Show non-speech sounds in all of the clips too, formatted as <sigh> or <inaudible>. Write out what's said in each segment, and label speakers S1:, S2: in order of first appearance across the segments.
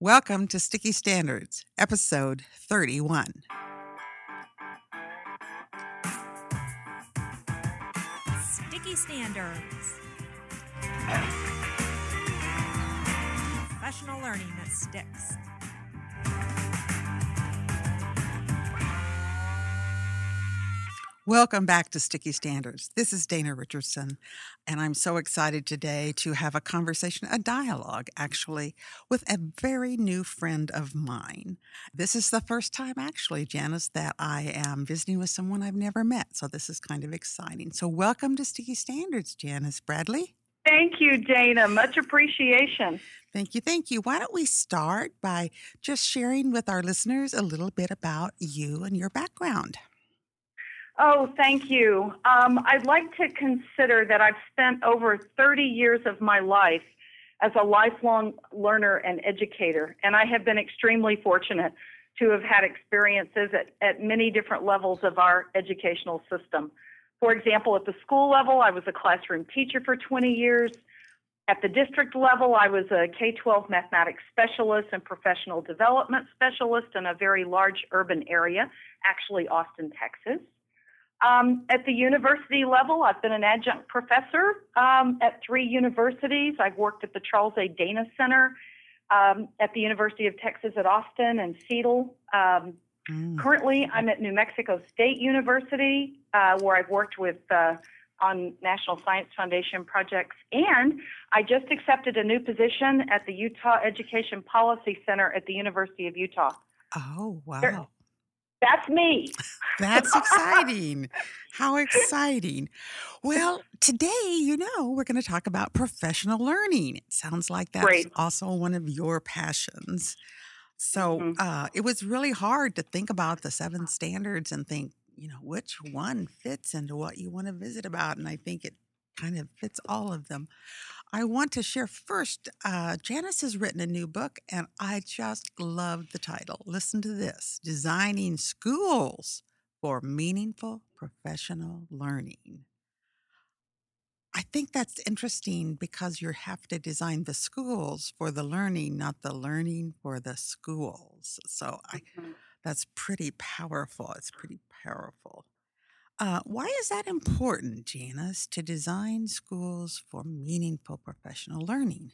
S1: Welcome to Sticky Standards, episode 31.
S2: Sticky Standards. Professional learning that sticks.
S1: Welcome back to Sticky Standards. This is Dana Richardson, and I'm so excited today to have a conversation, a dialogue actually, with a very new friend of mine. This is the first time, actually, Janice, that I am visiting with someone I've never met. So this is kind of exciting. So, welcome to Sticky Standards, Janice Bradley.
S3: Thank you, Dana. Much appreciation.
S1: Thank you. Thank you. Why don't we start by just sharing with our listeners a little bit about you and your background?
S3: Oh, thank you. Um, I'd like to consider that I've spent over 30 years of my life as a lifelong learner and educator, and I have been extremely fortunate to have had experiences at, at many different levels of our educational system. For example, at the school level, I was a classroom teacher for 20 years. At the district level, I was a K 12 mathematics specialist and professional development specialist in a very large urban area, actually, Austin, Texas. Um, at the university level, I've been an adjunct professor um, at three universities. I've worked at the Charles A. Dana Center um, at the University of Texas at Austin and Seattle. Mm. Currently, I'm at New Mexico State University, uh, where I've worked with uh, on National Science Foundation projects, and I just accepted a new position at the Utah Education Policy Center at the University of Utah.
S1: Oh, wow. There,
S3: that's me.
S1: That's exciting. <laughs> How exciting. Well, today, you know, we're going to talk about professional learning. It sounds like that's Great. also one of your passions. So mm-hmm. uh, it was really hard to think about the seven standards and think, you know, which one fits into what you want to visit about. And I think it kind of fits all of them. I want to share first. Uh, Janice has written a new book, and I just love the title. Listen to this Designing Schools for Meaningful Professional Learning. I think that's interesting because you have to design the schools for the learning, not the learning for the schools. So I, mm-hmm. that's pretty powerful. It's pretty powerful. Uh, why is that important, Janice, to design schools for meaningful professional learning?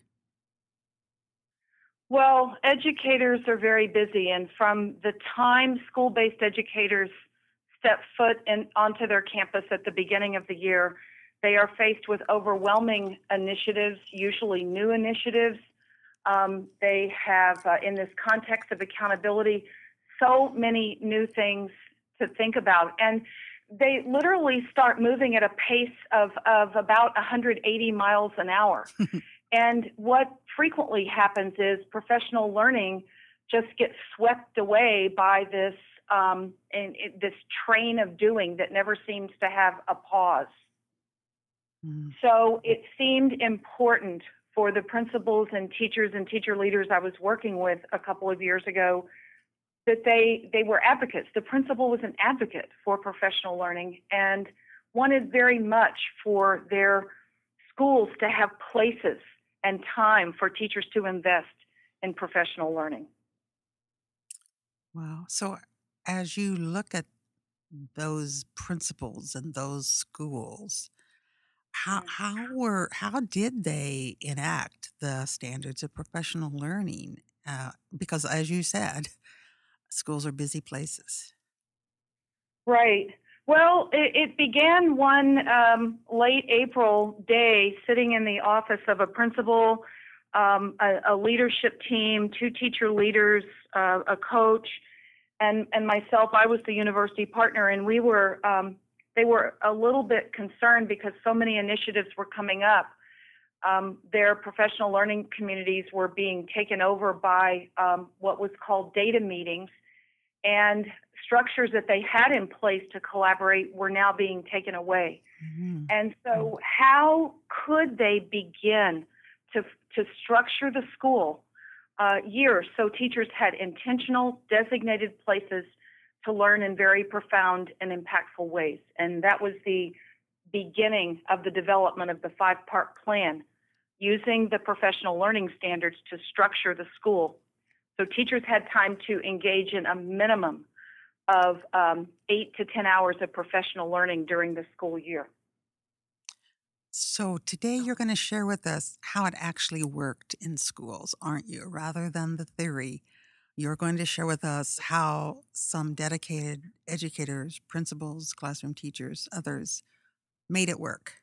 S3: Well, educators are very busy, and from the time school based educators step foot in, onto their campus at the beginning of the year, they are faced with overwhelming initiatives, usually new initiatives. Um, they have, uh, in this context of accountability, so many new things to think about. And they literally start moving at a pace of, of about 180 miles an hour. <laughs> and what frequently happens is professional learning just gets swept away by this um, and it, this train of doing that never seems to have a pause. Mm. So it seemed important for the principals and teachers and teacher leaders I was working with a couple of years ago that they they were advocates. The principal was an advocate for professional learning and wanted very much for their schools to have places and time for teachers to invest in professional learning.
S1: Wow. So as you look at those principals and those schools, how mm. how were how did they enact the standards of professional learning? Uh, because as you said, schools are busy places.
S3: Right. Well, it, it began one um, late April day, sitting in the office of a principal, um, a, a, leadership team, two teacher leaders, uh, a coach, and and myself. I was the university partner, and we were. Um, they were a little bit concerned because so many initiatives were coming up. Um, their professional learning communities were being taken over by um, what was called data meetings, and structures that they had in place to collaborate were now being taken away. Mm-hmm. And so, how could they begin to, to structure the school uh, years so teachers had intentional, designated places to learn in very profound and impactful ways? And that was the beginning of the development of the five part plan using the professional learning standards to structure the school So teachers had time to engage in a minimum of um, eight to 10 hours of professional learning during the school year.
S1: So today you're going to share with us how it actually worked in schools, aren't you? Rather than the theory, you're going to share with us how some dedicated educators, principals, classroom teachers, others made it work.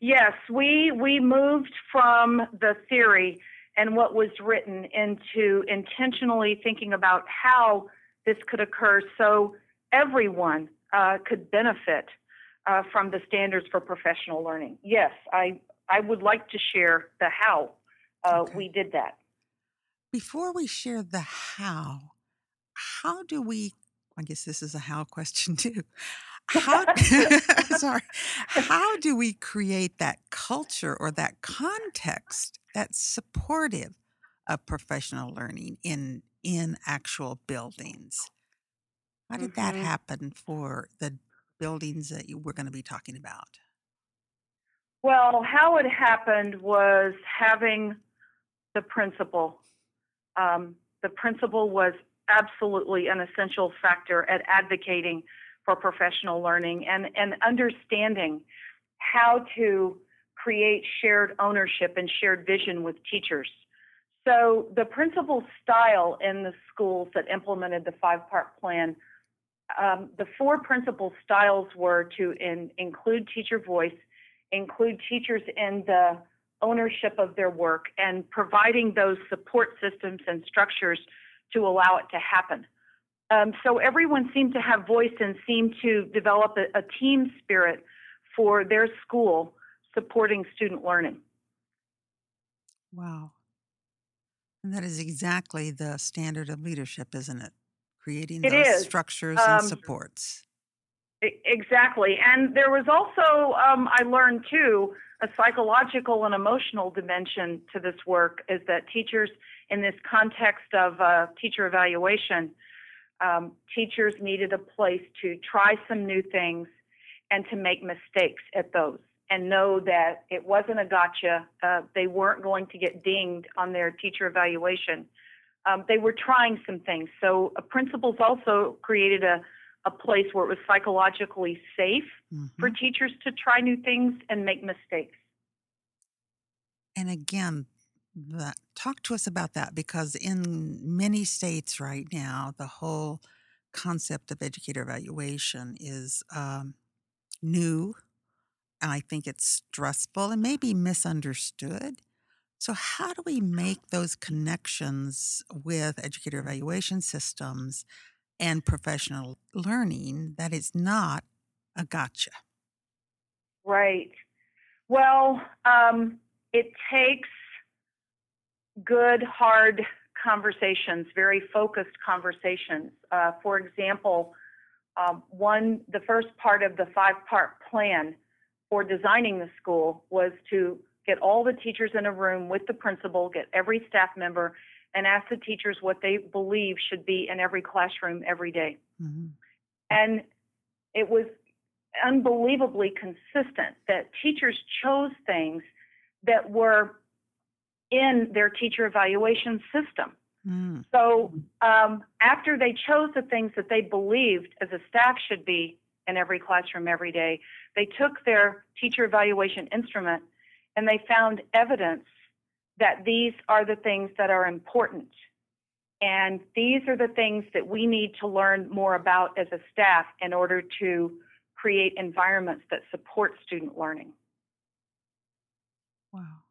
S3: Yes, we we moved from the theory and what was written into intentionally thinking about how this could occur so everyone uh, could benefit uh, from the standards for professional learning. Yes, I, I would like to share the how uh, okay. we did that.
S1: Before we share the how, how do we, I guess this is a how question <laughs> too. How, <laughs> <laughs> sorry, how do we create that culture or that context that's supportive of professional learning in in actual buildings? How did mm-hmm. that happen for the buildings that you were going to be talking about?
S3: Well, how it happened was having the principal. Um, the principal was absolutely an essential factor at advocating for professional learning and, and understanding how to create shared ownership and shared vision with teachers. So the principal style in the schools that implemented the five-part plan um, the four principal styles were to in, include teacher voice, include teachers in the ownership of their work, and providing those support systems and structures to allow it to happen. Um, so everyone seemed to have voice and seemed to develop a, a team spirit for their school supporting student learning.
S1: Wow. And that is exactly the standard of leadership, isn't it? creating
S3: it
S1: those
S3: is.
S1: structures um, and supports.
S3: Exactly. And there was also, um, I learned too, a psychological and emotional dimension to this work is that teachers, in this context of uh, teacher evaluation, um, teachers needed a place to try some new things and to make mistakes at those and know that it wasn't a gotcha. Uh, they weren't going to get dinged on their teacher evaluation um, they were trying some things. So uh, principals also created a, a place where it was psychologically safe mm-hmm. for teachers to try new things and make mistakes.
S1: And again, that, talk to us about that because in many states right now, the whole concept of educator evaluation is um, new. And I think it's stressful and maybe misunderstood. So, how do we make those connections with educator evaluation systems and professional learning that is not a gotcha?
S3: Right. Well, um, it takes good, hard conversations, very focused conversations. Uh, for example, um, one, the first part of the five part plan for designing the school was to get all the teachers in a room with the principal, get every staff member, and ask the teachers what they believe should be in every classroom every day. Mm-hmm. And it was unbelievably consistent that teachers chose things that were in their teacher evaluation system. Mm. So um, after they chose the things that they believed as a staff should be in every classroom every day, they took their teacher evaluation instrument and they found evidence that these are the things that are important. And these are the things that we need to learn more about as a staff in order to create environments that support student learning.
S1: Wow.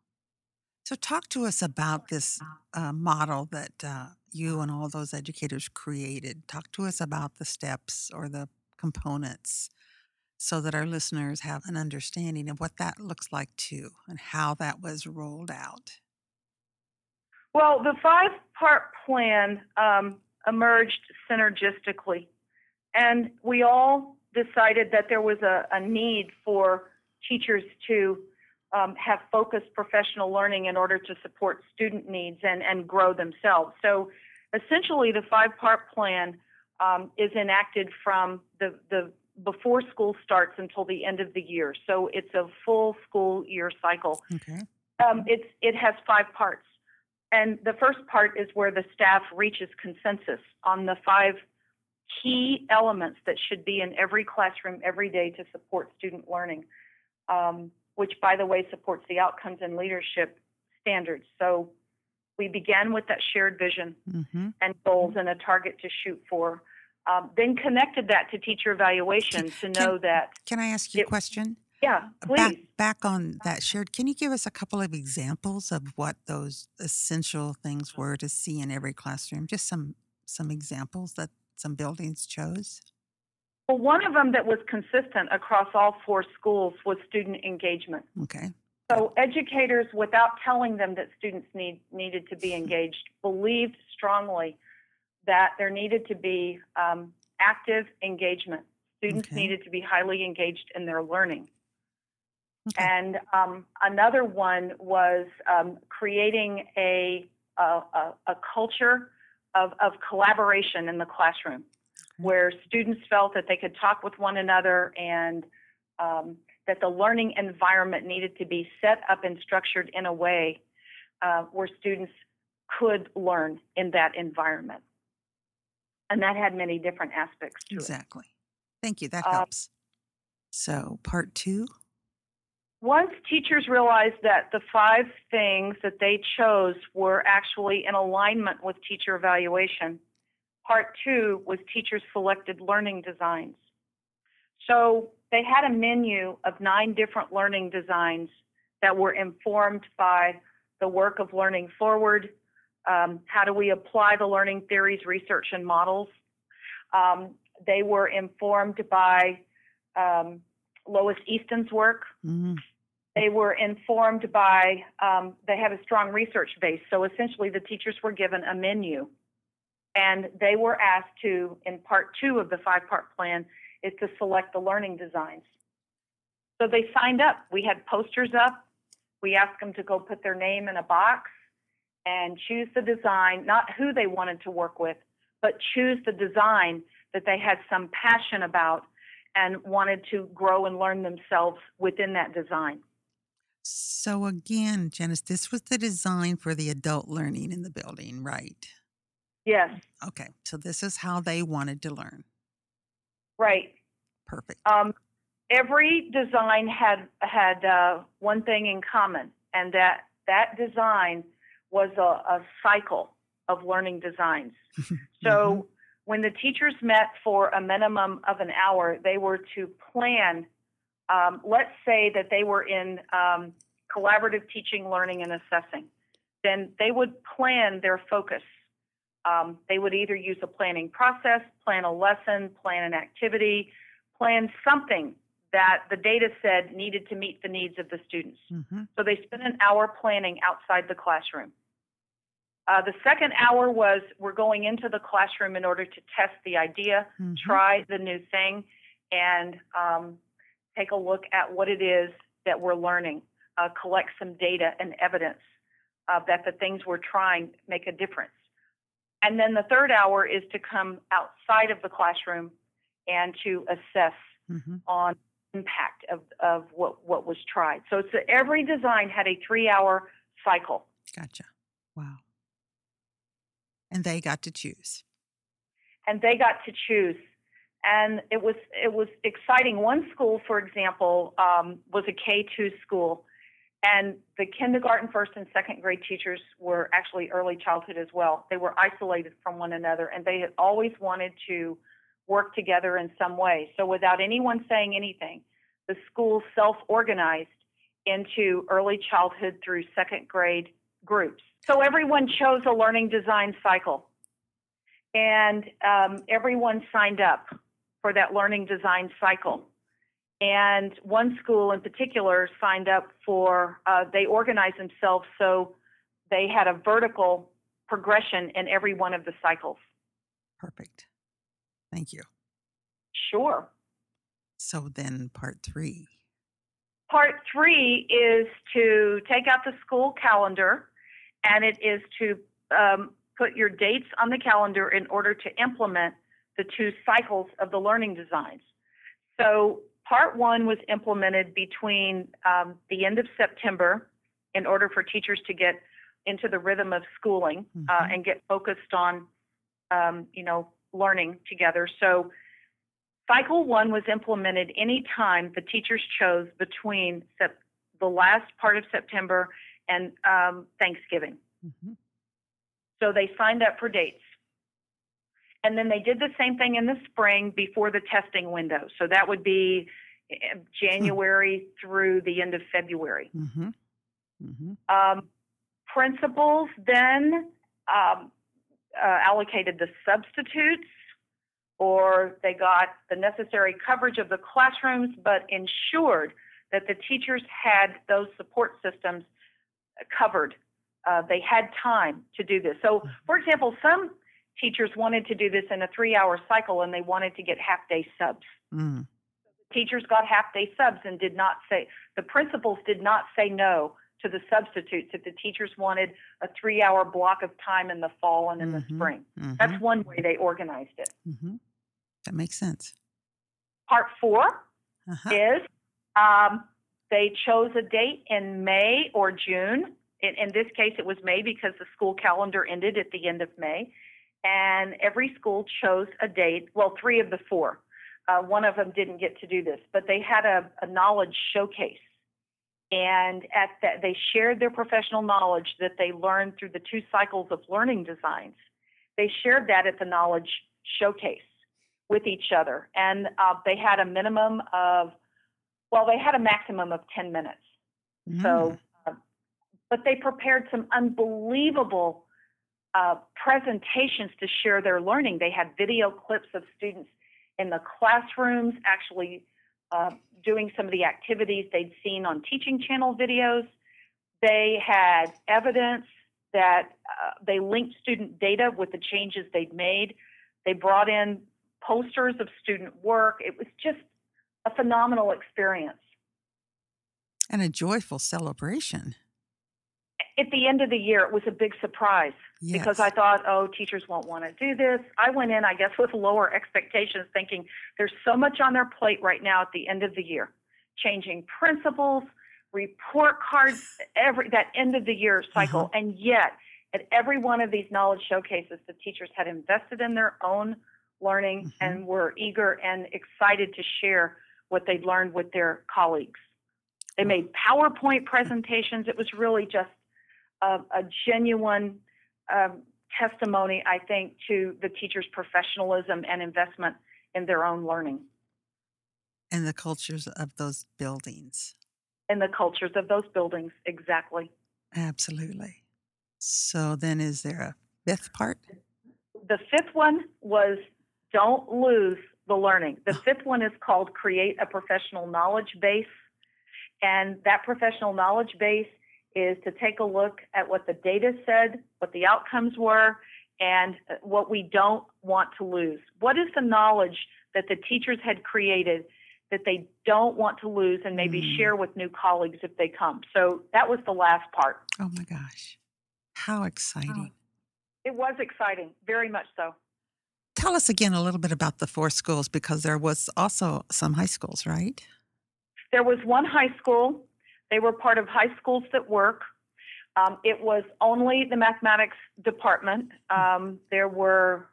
S1: So, talk to us about this uh, model that uh, you and all those educators created. Talk to us about the steps or the components so that our listeners have an understanding of what that looks like too and how that was rolled out?
S3: Well, the five part plan um, emerged synergistically, and we all decided that there was a, a need for teachers to um, have focused professional learning in order to support student needs and, and grow themselves. So essentially, the five part plan um, is enacted from the, the before school starts until the end of the year. So it's a full school year cycle. Okay. Um, it's it has five parts. and the first part is where the staff reaches consensus on the five key elements that should be in every classroom every day to support student learning, um, which, by the way, supports the outcomes and leadership standards. So we began with that shared vision mm-hmm. and goals and a target to shoot for. Um, then connected that to teacher evaluation to know
S1: can,
S3: that.
S1: Can I ask you it, a question?
S3: Yeah, please.
S1: Back, back on that shared, can you give us a couple of examples of what those essential things were to see in every classroom? Just some some examples that some buildings chose.
S3: Well, one of them that was consistent across all four schools was student engagement.
S1: Okay.
S3: So educators, without telling them that students need needed to be engaged, believed strongly that there needed to be um, active engagement. Students okay. needed to be highly engaged in their learning. Okay. And um, another one was um, creating a, a, a, culture of, of, collaboration in the classroom okay. where students felt that they could talk with one another and um, that the learning environment needed to be set up and structured in a way uh, where students could learn in that environment. And that had many different aspects to
S1: exactly. it. Exactly. Thank you. That uh, helps. So, part two.
S3: Once teachers realized that the five things that they chose were actually in alignment with teacher evaluation, part two was teachers selected learning designs. So they had a menu of nine different learning designs that were informed by the work of Learning Forward. Um, how do we apply the learning theories, research, and models? Um, they were informed by um, Lois Easton's work. Mm-hmm. They were informed by, um, they had a strong research base. So essentially, the teachers were given a menu. And they were asked to, in part two of the five part plan, is to select the learning designs. So they signed up. We had posters up. We asked them to go put their name in a box and choose the design, not who they wanted to work with, but choose the design that they had some passion about and wanted to grow and learn themselves within that design.
S1: So again, Janice, this was the design for the adult learning in the building, right?
S3: Yes.
S1: Okay. So this is how they wanted to learn.
S3: Right.
S1: Perfect.
S3: Um, every design had had uh, one thing in common, and that that design was a, a cycle of learning designs. <laughs> so mm-hmm. when the teachers met for a minimum of an hour, they were to plan um, let's say that they were in um, collaborative teaching, learning, and assessing, then they would plan their focus. Um, they would either use a planning process, plan a lesson, plan an activity, plan something that the data said needed to meet the needs of the students. Mm-hmm. So they spent an hour planning outside the classroom. Uh, the second hour was we're going into the classroom in order to test the idea, mm-hmm. try the new thing, and um, take a look at what it is that we're learning, uh, collect some data and evidence uh, that the things we're trying make a difference. And then the third hour is to come outside of the classroom and to assess mm-hmm. on impact of, of what, what was tried. So it's a, every design had a three hour cycle.
S1: Gotcha. Wow. And they got to choose.
S3: And they got to choose and it was it was exciting. One school, for example, um, was a K two school, and the kindergarten, first, and second grade teachers were actually early childhood as well. They were isolated from one another, and they had always wanted to work together in some way. So, without anyone saying anything, the school self organized into early childhood through second grade groups. So, everyone chose a learning design cycle, and um, everyone signed up for that learning design cycle. And one school in particular signed up for, uh, they organized themselves so they had a vertical progression in every one of the cycles.
S1: Perfect. Thank you.
S3: Sure.
S1: So then, part three.
S3: Part three is to take out the school calendar and it is to um, put your dates on the calendar in order to implement the two cycles of the learning designs. So part one was implemented between um, the end of September in order for teachers to get into the rhythm of schooling uh,
S1: Mhm.
S3: and get focused on, um, you know, learning together. So cycle one was implemented anytime the teachers chose between sep- the last part of September and um, Thanksgiving.
S1: Mhm.
S3: So they signed up for dates. And then they did the same thing in the spring before the testing window. So that would be eh, January through the end of February.
S1: Mhm. Mhm.
S3: Um, principals then um, uh, allocated the substitutes or they got the necessary coverage of the classrooms, but ensured that the teachers had those support systems covered. Uh, they had time to do this. So, for example, some teachers wanted to do this in a three hour cycle and they wanted to get half day subs
S1: Mm.
S3: teachers got half day subs and did not say the principals did not say no to the substitutes if the teachers wanted a three hour block of time in the fall and in the
S1: Mhm.
S3: spring
S1: Mhm.
S3: that's one way they organized it
S1: Mhm. That makes sense.
S3: part four
S1: Uh-huh.
S3: is um, they chose a date in may or june. In, in this case it was may because the school calendar ended at the end of may. And every school chose a date well three of the four. Uh, one of them didn't get to do this but they had a, a knowledge showcase. And at that they shared their professional knowledge that they learned through the two cycles of learning designs. They shared that at the knowledge showcase with each other. And uh, they had a minimum of well they had a maximum of 10 minutes so, uh, but they prepared some unbelievable uh, presentations to share their learning. They had video clips of students in the classrooms actually uh, doing some of the activities they'd seen on teaching channel videos. They had evidence that uh, they linked student data with the changes they'd made. They brought in posters of student work. It was just a phenomenal experience.
S1: and a joyful celebration.
S3: at the end of the year, it was a big surprise because I thought, oh, teachers won't want to do this. I went in, I guess, <laughs> with lower expectations, thinking there's so much on their plate right now at the end of the year, changing principles, report cards, every that end of the year cycle,
S1: Uh-huh.
S3: and yet at every one of these knowledge showcases, the teachers had invested in their own learning
S1: Mhm.
S3: and were eager and excited to share what they'd learned with their colleagues. They made PowerPoint presentations. It was really just a, a genuine um, testimony, I think, to the teachers' professionalism and investment in their own learning
S1: and the cultures of those buildings.
S3: and the cultures of those buildings. Exactly.
S1: Absolutely. So then is there a fifth part?
S3: The fifth one was don't lose the learning. The fifth one is called create a professional knowledge base. And that professional knowledge base is to take a look at what the data said, what the outcomes were, and what we don't want to lose. What is the knowledge that the teachers had created that they don't want to lose and maybe
S1: Mm.
S3: share with new colleagues if they come? So that was the last part.
S1: Oh my gosh. How exciting.
S3: It was exciting, very much so.
S1: Tell us again a little bit about the four schools because there was also some high schools, right?
S3: There was one high school. They were part of High Schools That Work. Um, it was only the mathematics department. Um, there were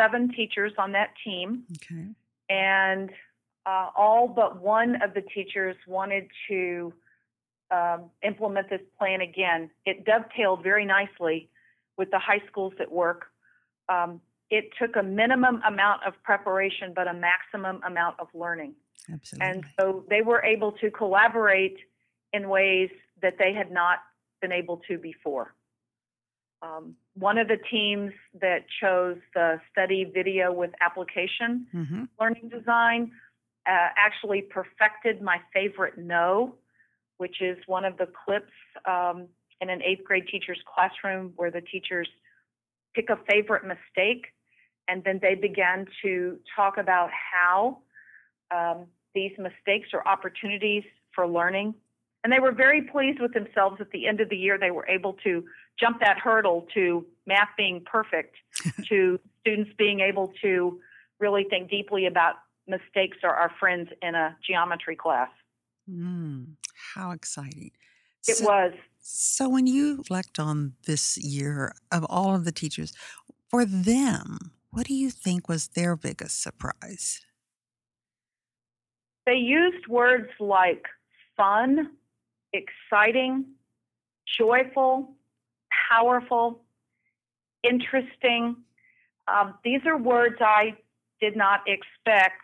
S3: seven teachers on that team,
S1: Okay.
S3: and uh, all but one of the teachers wanted to um, implement this plan again. It dovetailed very nicely with the High Schools That Work. Um, it took a minimum amount of preparation, but a maximum amount of learning.
S1: Absolutely.
S3: And so they were able to collaborate in ways that they had not been able to before. Um, one of the teams that chose the study video with application
S1: hmm
S3: learning design uh, actually perfected my favorite no, which is one of the clips um, in an eighth grade teacher's classroom where the teachers pick a favorite mistake and then they began to talk about how um, these mistakes are opportunities for learning. And they were very pleased with themselves at the end of the year. They were able to jump that hurdle to math being perfect, <laughs> to students being able to really think deeply about mistakes are our friends in a geometry class.
S1: Mm, how exciting.
S3: It
S1: so,
S3: was.
S1: So, when you reflect on this year of all of the teachers, for them, what do you think was their biggest surprise?
S3: They used words like fun, exciting, joyful, powerful, interesting. Um, these are words I did not expect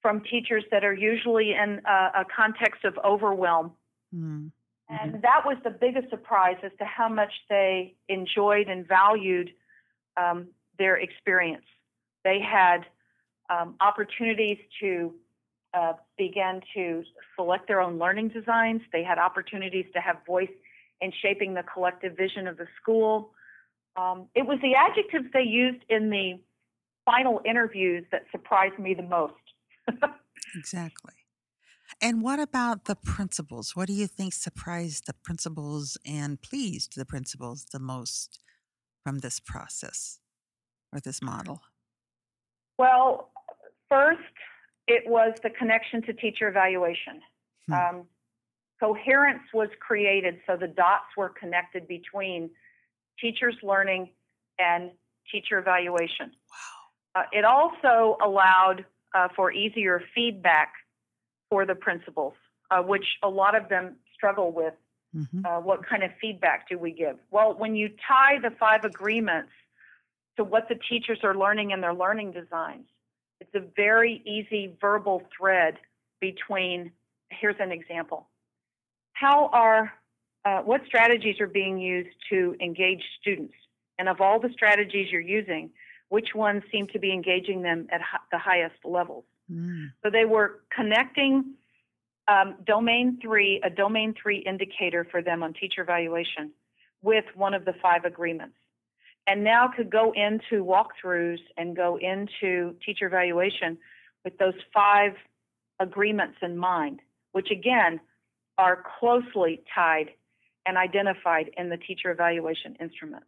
S3: from teachers that are usually in a, a context of overwhelm. Mm-hmm. And that was the biggest surprise as to how much they enjoyed and valued um, their experience. They had um, opportunities to uh, begin to select their own learning designs. They had opportunities to have voice in shaping the collective vision of the school. Um, it was the adjectives they used in the final interviews that surprised me the most. <laughs>
S1: exactly. And what about the principals? What do you think surprised the principals and pleased the principals the most from this process or this model?
S3: Well, first, it was the connection to teacher evaluation. Hmm. Um, coherence was created so the dots were connected between teachers learning and teacher evaluation. Wow. Uh, it also allowed uh, for easier feedback for the principals, uh, which a lot of them struggle with. Mm-hmm. Uh, what kind of feedback do we give? Well, when you tie the five agreements to what the teachers are learning in their learning designs, it's a very easy verbal thread between. Here's an example. How are uh, what strategies are being used to engage students? And of all the strategies you're using, which ones seem to be engaging them at the highest levels? Mm. So they were connecting um, domain three, a domain three indicator for them on teacher evaluation with one of the five agreements. And now could go into walkthroughs and go into teacher evaluation with those five agreements in mind, which again are closely tied and identified in the teacher evaluation instrument.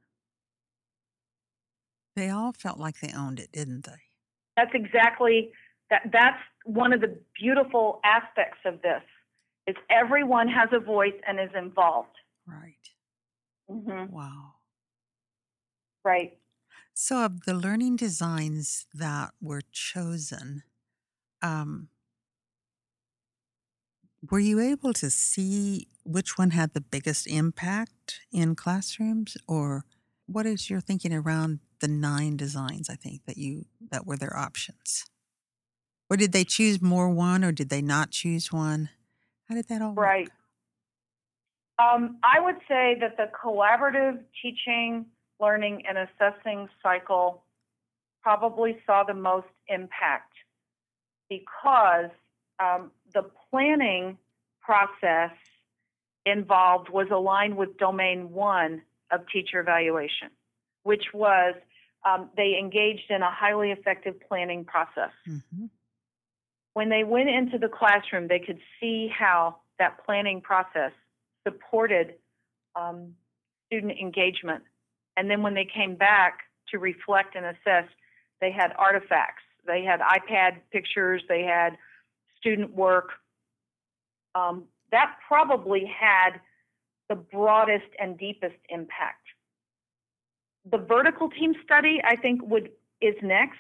S1: They all felt like they owned it, didn't they?
S3: That's exactly that that's one of the beautiful aspects of this is everyone has a voice and is involved.
S1: Right. Mm-hmm. Wow.
S3: Right.
S1: So, of the learning designs that were chosen, um, were you able to see which one had the biggest impact in classrooms, or what is your thinking around the nine designs? I think that you that were their options. Or did they choose more one, or did they not choose one? How did that all right.
S3: work? Right. Um, I would say that the collaborative teaching, learning, and assessing cycle probably saw the most impact because um, the planning process involved was aligned with domain one of teacher evaluation, which was um, they engaged in a highly effective planning process. Mm-hmm. When they went into the classroom, they could see how that planning process supported um, student engagement. And then when they came back to reflect and assess, they had artifacts. They had iPad pictures, they had student work. Um, that probably had the broadest and deepest impact. The vertical team study, I think, would is next.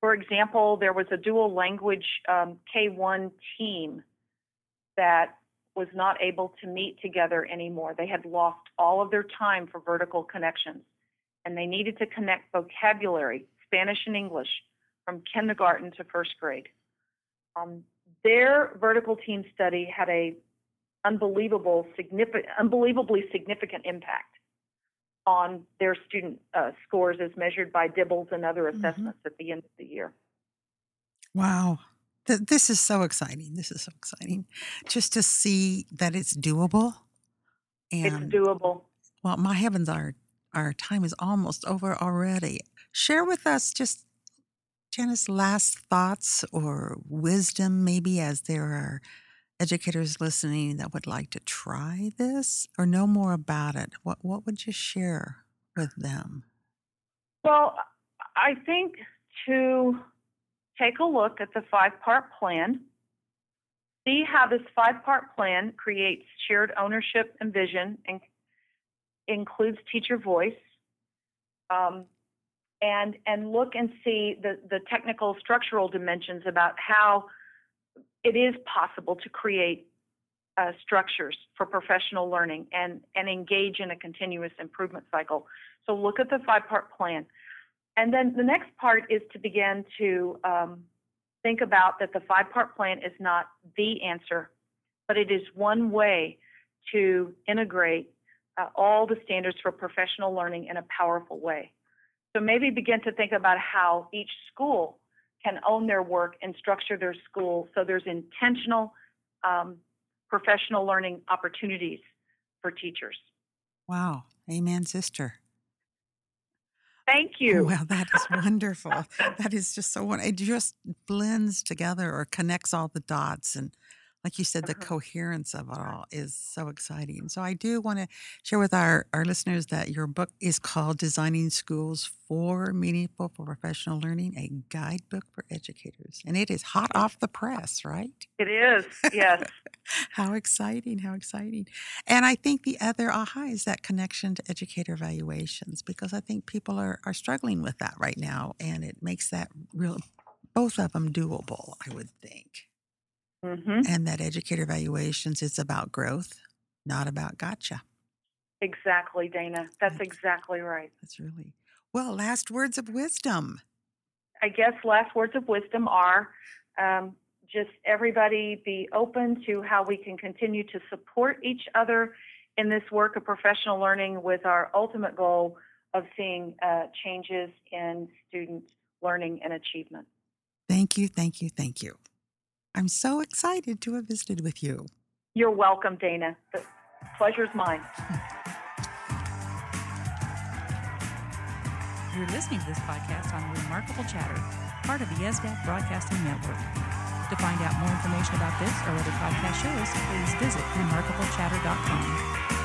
S3: For example, there was a dual language um, K1 team that was not able to meet together anymore. They had lost all of their time for vertical connections, and they needed to connect vocabulary, Spanish and English, from kindergarten to first grade. Um, their vertical team study had a unbelievable, significant, unbelievably significant impact on their student uh, scores as measured by DIBELS and other mm-hmm. assessments mm-hmm. at the end of the year.
S1: Wow. This is so exciting. This is so exciting. Just to see that it's doable.
S3: And, it's doable.
S1: Well, my heavens, our, our time is almost over already. Share with us just Janice, last thoughts or wisdom, maybe, as there are educators listening that would like to try this or know more about it. What what would you share with them?
S3: Well, I think to take a look at the five part plan see how this five part plan creates shared ownership and vision and includes teacher voice. Um, and, and look and see the, the technical structural dimensions about how it is possible to create uh, structures for professional learning and, and engage in a continuous improvement cycle. So look at the five part plan. And then the next part is to begin to um, think about that the five part plan is not the answer, but it is one way to integrate uh, all the standards for professional learning in a powerful way. So maybe begin to think about how each school can own their work and structure their school so there's intentional um, professional learning opportunities for teachers.
S1: Wow. Amen, sister.
S3: Thank oh, you.
S1: Well, that is wonderful. that is just so wonderful. It just blends together or connects all the dots and like you said, the uh-huh. coherence of it all is so exciting. So I do want to share with our, our listeners that your book is called Designing Schools for Meaningful for Professional Learning, a guidebook for educators. And it is hot off the press, right?
S3: It is, yes. <laughs>
S1: how exciting, how exciting. And I think the other aha is that connection to educator evaluations, because I think people are, are struggling with that right now. And it makes that real, both of them doable, I would think. Mm-hmm. And that educator evaluations is about growth, not about gotcha.
S3: Exactly, Dana. That's exactly right.
S1: That's really well. Last words of wisdom.
S3: I guess last words of wisdom are um, just everybody be open to how we can continue to support each other in this work of professional learning with our ultimate goal of seeing uh, changes in student learning and achievement.
S1: Thank you, thank you, thank you. I'm so excited to have visited with you.
S3: You're welcome, Dana. The pleasure's mine.
S2: You're listening to this podcast on Remarkable Chatter, part of the ESDAC Broadcasting Network. To find out more information about this or other podcast shows, please visit remarkablechatter.com.